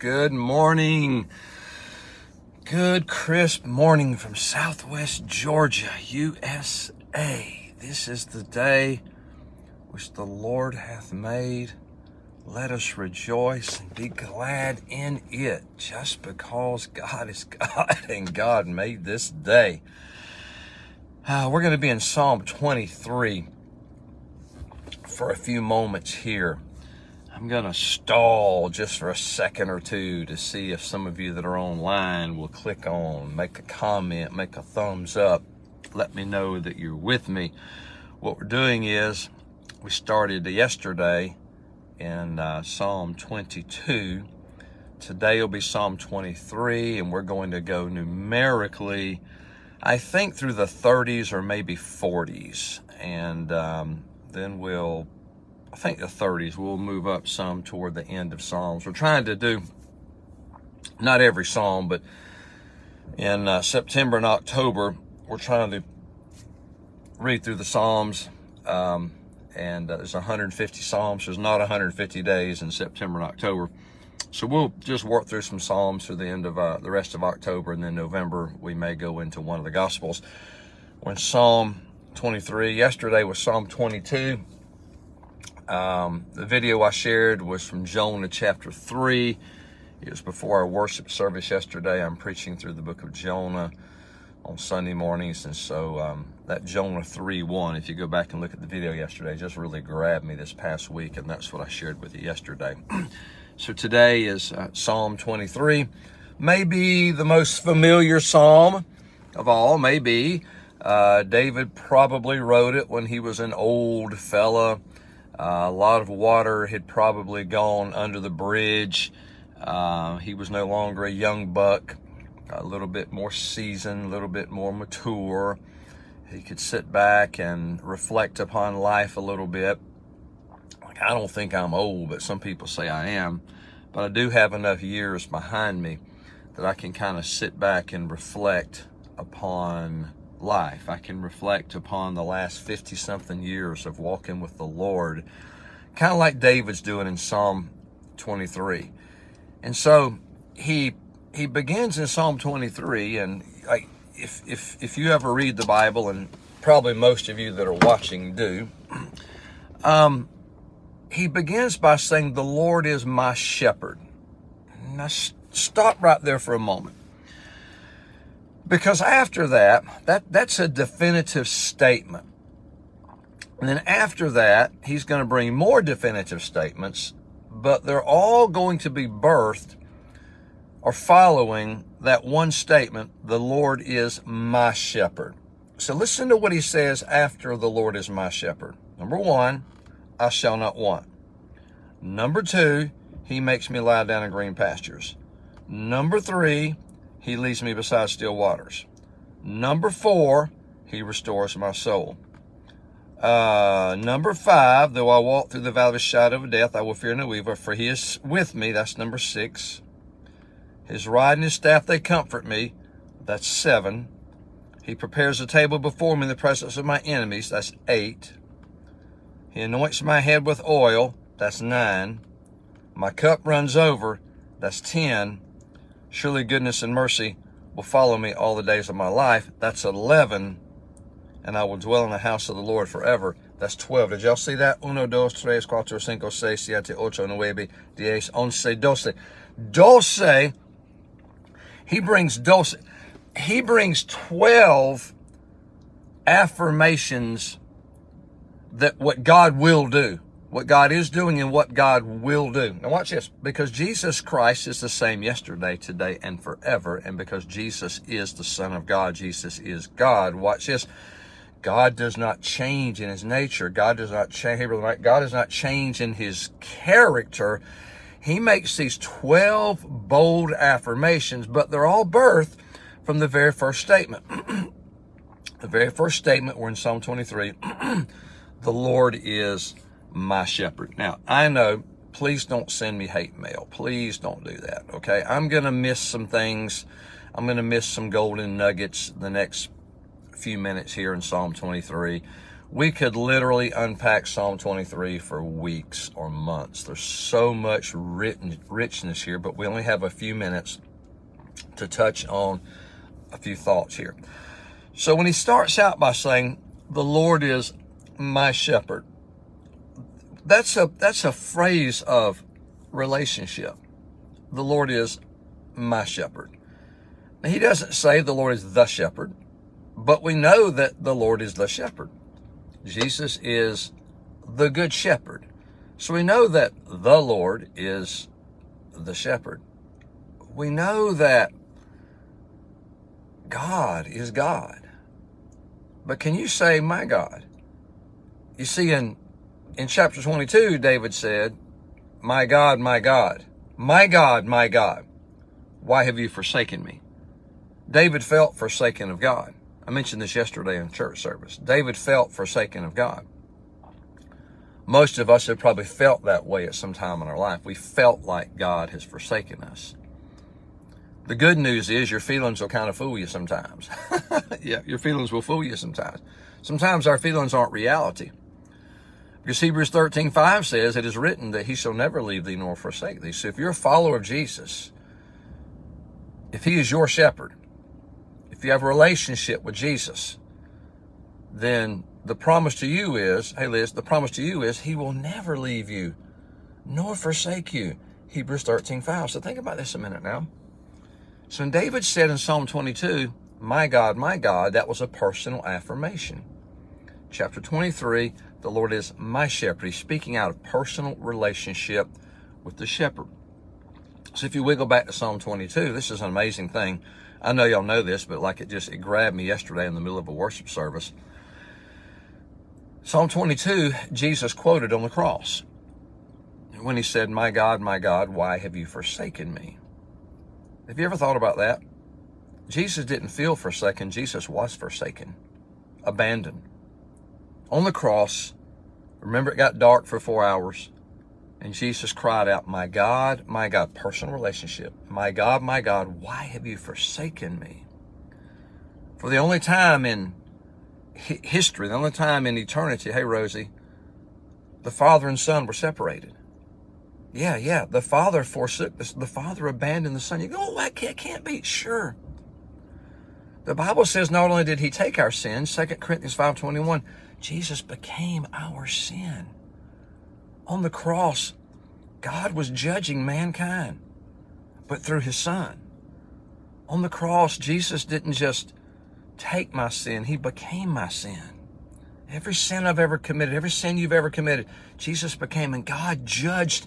Good morning. Good crisp morning from Southwest Georgia, USA. This is the day which the Lord hath made. Let us rejoice and be glad in it, just because God is God and God made this day. Uh, we're going to be in Psalm 23 for a few moments here. I'm going to stall just for a second or two to see if some of you that are online will click on, make a comment, make a thumbs up, let me know that you're with me. What we're doing is we started yesterday in uh, Psalm 22. Today will be Psalm 23, and we're going to go numerically, I think, through the 30s or maybe 40s. And um, then we'll I think the 30s. We'll move up some toward the end of Psalms. We're trying to do not every Psalm, but in uh, September and October, we're trying to read through the Psalms. Um, and uh, there's 150 Psalms. There's not 150 days in September and October. So we'll just work through some Psalms through the end of uh, the rest of October, and then November we may go into one of the Gospels. When Psalm 23, yesterday was Psalm 22. Um, the video I shared was from Jonah chapter 3. It was before our worship service yesterday. I'm preaching through the book of Jonah on Sunday mornings. And so um, that Jonah 3 1, if you go back and look at the video yesterday, just really grabbed me this past week. And that's what I shared with you yesterday. so today is uh, Psalm 23. Maybe the most familiar psalm of all, maybe. Uh, David probably wrote it when he was an old fella uh, a lot of water had probably gone under the bridge. Uh, he was no longer a young buck, a little bit more seasoned, a little bit more mature. He could sit back and reflect upon life a little bit. Like, I don't think I'm old, but some people say I am. But I do have enough years behind me that I can kind of sit back and reflect upon life. I can reflect upon the last 50 something years of walking with the Lord, kind of like David's doing in Psalm 23. And so he he begins in Psalm 23 and like if if if you ever read the Bible and probably most of you that are watching do um he begins by saying the Lord is my shepherd. Now stop right there for a moment. Because after that, that that's a definitive statement. And then after that, he's going to bring more definitive statements, but they're all going to be birthed or following that one statement, the Lord is my shepherd. So listen to what he says after the Lord is my shepherd. Number one, I shall not want. Number two, he makes me lie down in green pastures. Number three, he leads me beside still waters. Number four, he restores my soul. Uh, number five, though I walk through the valley of the shadow of death, I will fear no evil, for he is with me. That's number six. His rod and his staff, they comfort me. That's seven. He prepares a table before me in the presence of my enemies. That's eight. He anoints my head with oil. That's nine. My cup runs over. That's ten. Surely goodness and mercy will follow me all the days of my life. That's 11. And I will dwell in the house of the Lord forever. That's 12. Did y'all see that? Uno, dos, tres, cuatro, cinco, seis, siete, ocho, nueve, diez, once, doce. Doce, he brings doce. He brings 12 affirmations that what God will do what God is doing and what God will do. Now watch this. Because Jesus Christ is the same yesterday, today, and forever, and because Jesus is the Son of God, Jesus is God. Watch this. God does not change in his nature. God does not change. God does not change in his character. he makes these 12 bold affirmations, but they're all birthed from the very first statement. the very first statement, we're in Psalm 23. the Lord is my shepherd. Now, I know, please don't send me hate mail. Please don't do that, okay? I'm going to miss some things. I'm going to miss some golden nuggets the next few minutes here in Psalm 23. We could literally unpack Psalm 23 for weeks or months. There's so much written, richness here, but we only have a few minutes to touch on a few thoughts here. So when he starts out by saying, "The Lord is my shepherd," that's a that's a phrase of relationship. The Lord is my shepherd. Now, he doesn't say the Lord is the shepherd, but we know that the Lord is the shepherd. Jesus is the good shepherd. So we know that the Lord is the shepherd. We know that God is God. But can you say, my God? You see, in, in chapter 22, David said, My God, my God, my God, my God, why have you forsaken me? David felt forsaken of God. I mentioned this yesterday in church service. David felt forsaken of God. Most of us have probably felt that way at some time in our life. We felt like God has forsaken us. The good news is your feelings will kind of fool you sometimes. yeah, your feelings will fool you sometimes. Sometimes our feelings aren't reality. Because Hebrews 13, 5 says, It is written that he shall never leave thee nor forsake thee. So if you're a follower of Jesus, if he is your shepherd, if you have a relationship with Jesus, then the promise to you is, hey Liz, the promise to you is he will never leave you nor forsake you. Hebrews 13, 5. So think about this a minute now. So when David said in Psalm 22, My God, my God, that was a personal affirmation. Chapter 23, the Lord is my shepherd. He's speaking out of personal relationship with the shepherd. So if you wiggle back to Psalm 22, this is an amazing thing. I know y'all know this, but like it just, it grabbed me yesterday in the middle of a worship service. Psalm 22, Jesus quoted on the cross when he said, My God, my God, why have you forsaken me? Have you ever thought about that? Jesus didn't feel forsaken, Jesus was forsaken, abandoned. On the cross, remember it got dark for four hours, and Jesus cried out, My God, my God, personal relationship, my God, my God, why have you forsaken me? For the only time in history, the only time in eternity, hey, Rosie, the Father and Son were separated. Yeah, yeah. The Father forsook this. The Father abandoned the Son. You go, oh, that can't, can't be. Sure. The Bible says not only did he take our sins, 2 Corinthians 5.21, Jesus became our sin. On the cross, God was judging mankind, but through his Son. On the cross, Jesus didn't just take my sin, he became my sin. Every sin I've ever committed, every sin you've ever committed, Jesus became, and God judged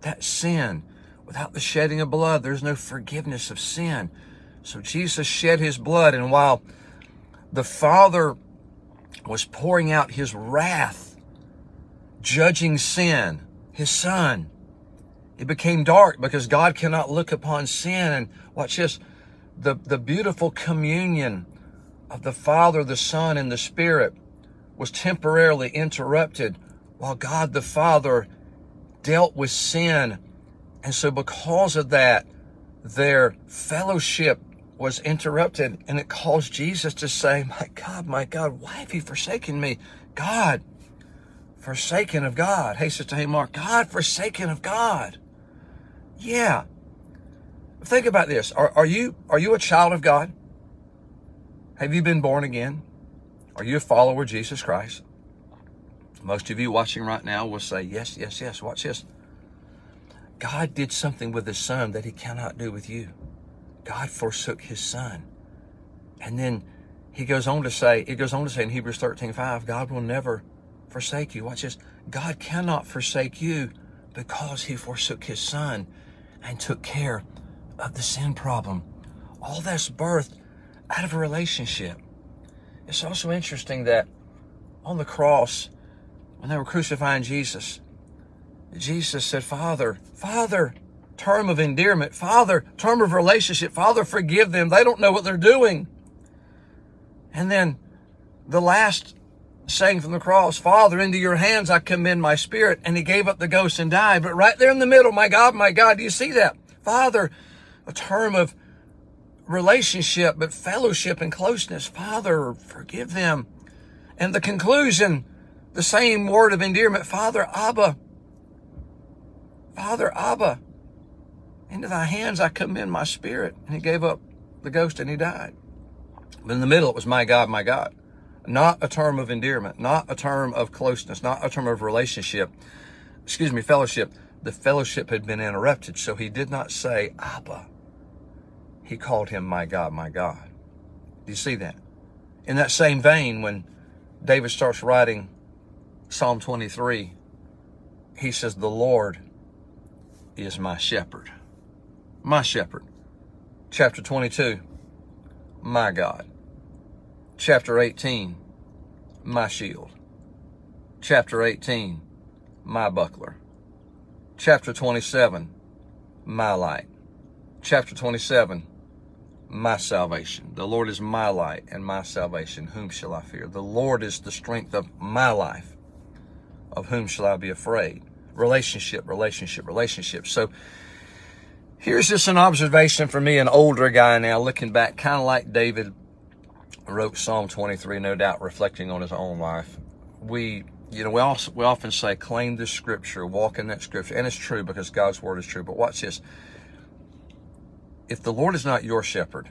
that sin. Without the shedding of blood, there's no forgiveness of sin. So Jesus shed his blood, and while the Father was pouring out his wrath, judging sin, his Son, it became dark because God cannot look upon sin. And watch this the, the beautiful communion of the Father, the Son, and the Spirit was temporarily interrupted while God the Father dealt with sin. And so, because of that, their fellowship was interrupted, and it caused Jesus to say, My God, my God, why have you forsaken me? God, forsaken of God. Hey, Sister Hey, Mark, God, forsaken of God. Yeah. Think about this. Are, are you are you a child of God? Have you been born again? Are you a follower of Jesus Christ? Most of you watching right now will say, Yes, yes, yes. Watch this. God did something with his son that he cannot do with you. God forsook his son. And then he goes on to say, it goes on to say in Hebrews 13, 5, God will never forsake you. Watch this. God cannot forsake you because he forsook his son and took care of the sin problem. All that's birthed out of a relationship. It's also interesting that on the cross, when they were crucifying Jesus, Jesus said, Father, Father, term of endearment, Father, term of relationship, Father, forgive them. They don't know what they're doing. And then the last saying from the cross, Father, into your hands I commend my spirit. And he gave up the ghost and died. But right there in the middle, my God, my God, do you see that? Father, a term of relationship, but fellowship and closeness. Father, forgive them. And the conclusion, the same word of endearment, Father, Abba. Father, Abba. Into thy hands I commend my spirit. And he gave up the ghost and he died. But in the middle, it was my God, my God. Not a term of endearment, not a term of closeness, not a term of relationship. Excuse me, fellowship. The fellowship had been interrupted, so he did not say, Abba. He called him my God, my God. Do you see that? In that same vein, when David starts writing Psalm 23, he says, The Lord is my shepherd. My shepherd. Chapter 22, my God chapter 18, my shield. Chapter 18, my buckler. Chapter 27, my light. Chapter 27, my salvation. The Lord is my light and my salvation. Whom shall I fear? The Lord is the strength of my life. Of whom shall I be afraid? Relationship, relationship, relationship. So here's just an observation for me, an older guy now, looking back, kind of like David wrote Psalm 23, no doubt reflecting on his own life. We, you know, we also we often say, claim this scripture, walk in that scripture, and it's true because God's word is true. But watch this: if the Lord is not your shepherd,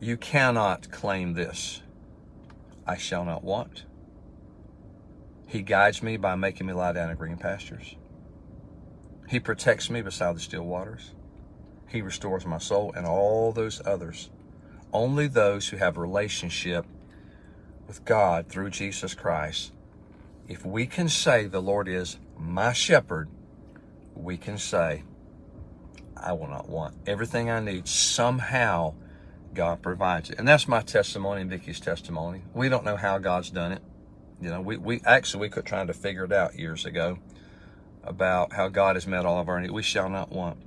you cannot claim this. I shall not want. He guides me by making me lie down in green pastures. He protects me beside the still waters. He restores my soul and all those others only those who have relationship with God through Jesus Christ, if we can say the Lord is my shepherd, we can say, I will not want everything I need. Somehow God provides it. And that's my testimony and Vicky's testimony. We don't know how God's done it. You know, we, we actually we quit trying to figure it out years ago about how God has met all of our needs. We shall not want.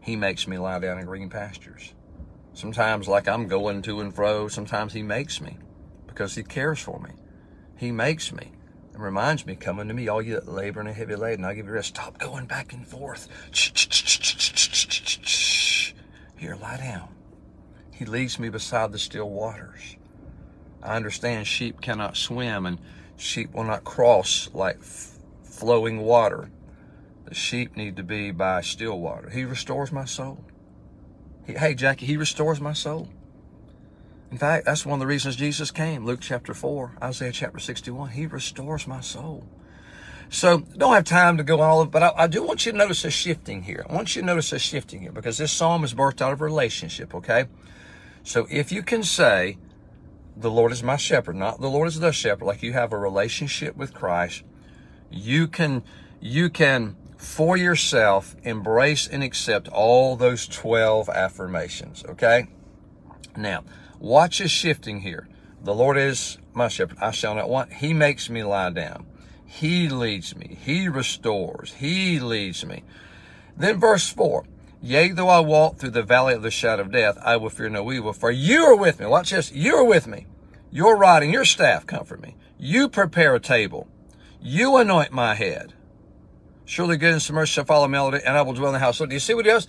He makes me lie down in green pastures. Sometimes, like I'm going to and fro, sometimes He makes me because He cares for me. He makes me and reminds me, coming to me, all you that labor and are heavy laden, I'll give you rest. Stop going back and forth. Here, lie down. He leads me beside the still waters. I understand sheep cannot swim and sheep will not cross like flowing water. The sheep need to be by still water. He restores my soul. Hey, Jackie, he restores my soul. In fact, that's one of the reasons Jesus came. Luke chapter 4, Isaiah chapter 61. He restores my soul. So, don't have time to go all of but I, I do want you to notice a shifting here. I want you to notice a shifting here because this psalm is birthed out of relationship, okay? So, if you can say, the Lord is my shepherd, not the Lord is the shepherd, like you have a relationship with Christ, you can, you can for yourself, embrace and accept all those 12 affirmations, okay? Now, watch is shifting here. The Lord is my shepherd. I shall not want. He makes me lie down. He leads me. He restores. He leads me. Then verse 4. Yea, though I walk through the valley of the shadow of death, I will fear no evil, for you are with me. Watch this. You are with me. Your rod and your staff comfort me. You prepare a table. You anoint my head. Surely goodness and mercy shall follow me and I will dwell in the house. So do you see what he does?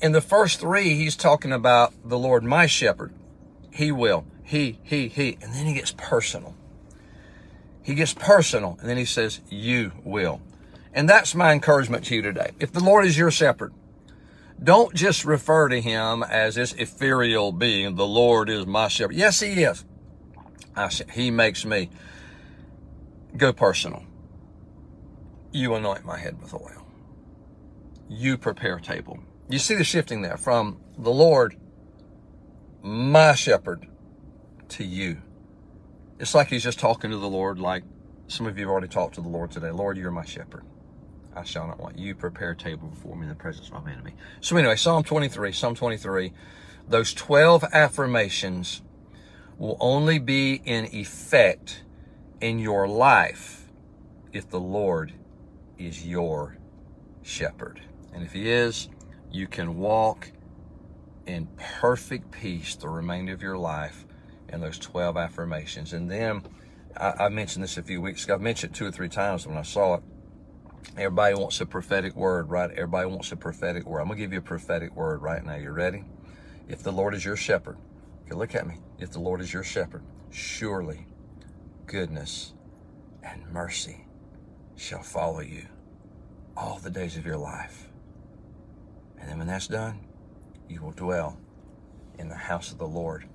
In the first three, he's talking about the Lord, my shepherd. He will. He, he, he. And then he gets personal. He gets personal, and then he says, You will. And that's my encouragement to you today. If the Lord is your shepherd, don't just refer to him as this ethereal being. The Lord is my shepherd. Yes, he is. I he makes me go personal. You anoint my head with oil. You prepare table. You see the shifting there from the Lord, my shepherd, to you. It's like he's just talking to the Lord, like some of you have already talked to the Lord today. Lord, you're my shepherd. I shall not want you prepare a table before me in the presence of my enemy. So anyway, Psalm 23, Psalm 23, those 12 affirmations will only be in effect in your life if the Lord is your shepherd. And if he is, you can walk in perfect peace the remainder of your life in those 12 affirmations. And then I, I mentioned this a few weeks ago. I've mentioned two or three times when I saw it. Everybody wants a prophetic word, right? Everybody wants a prophetic word. I'm going to give you a prophetic word right now. You ready? If the Lord is your shepherd, okay, look at me. If the Lord is your shepherd, surely goodness and mercy shall follow you all the days of your life. And then when that's done, you will dwell in the house of the Lord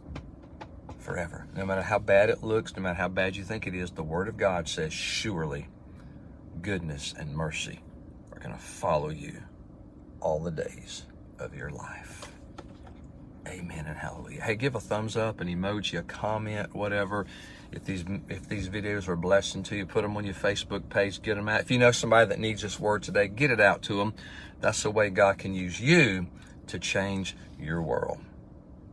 forever. No matter how bad it looks, no matter how bad you think it is, the Word of God says, surely goodness and mercy are going to follow you all the days of your life. Amen and hallelujah. Hey, give a thumbs up, an emoji, a comment, whatever. If these if these videos are a blessing to you, put them on your Facebook page. Get them out. If you know somebody that needs this word today, get it out to them. That's the way God can use you to change your world.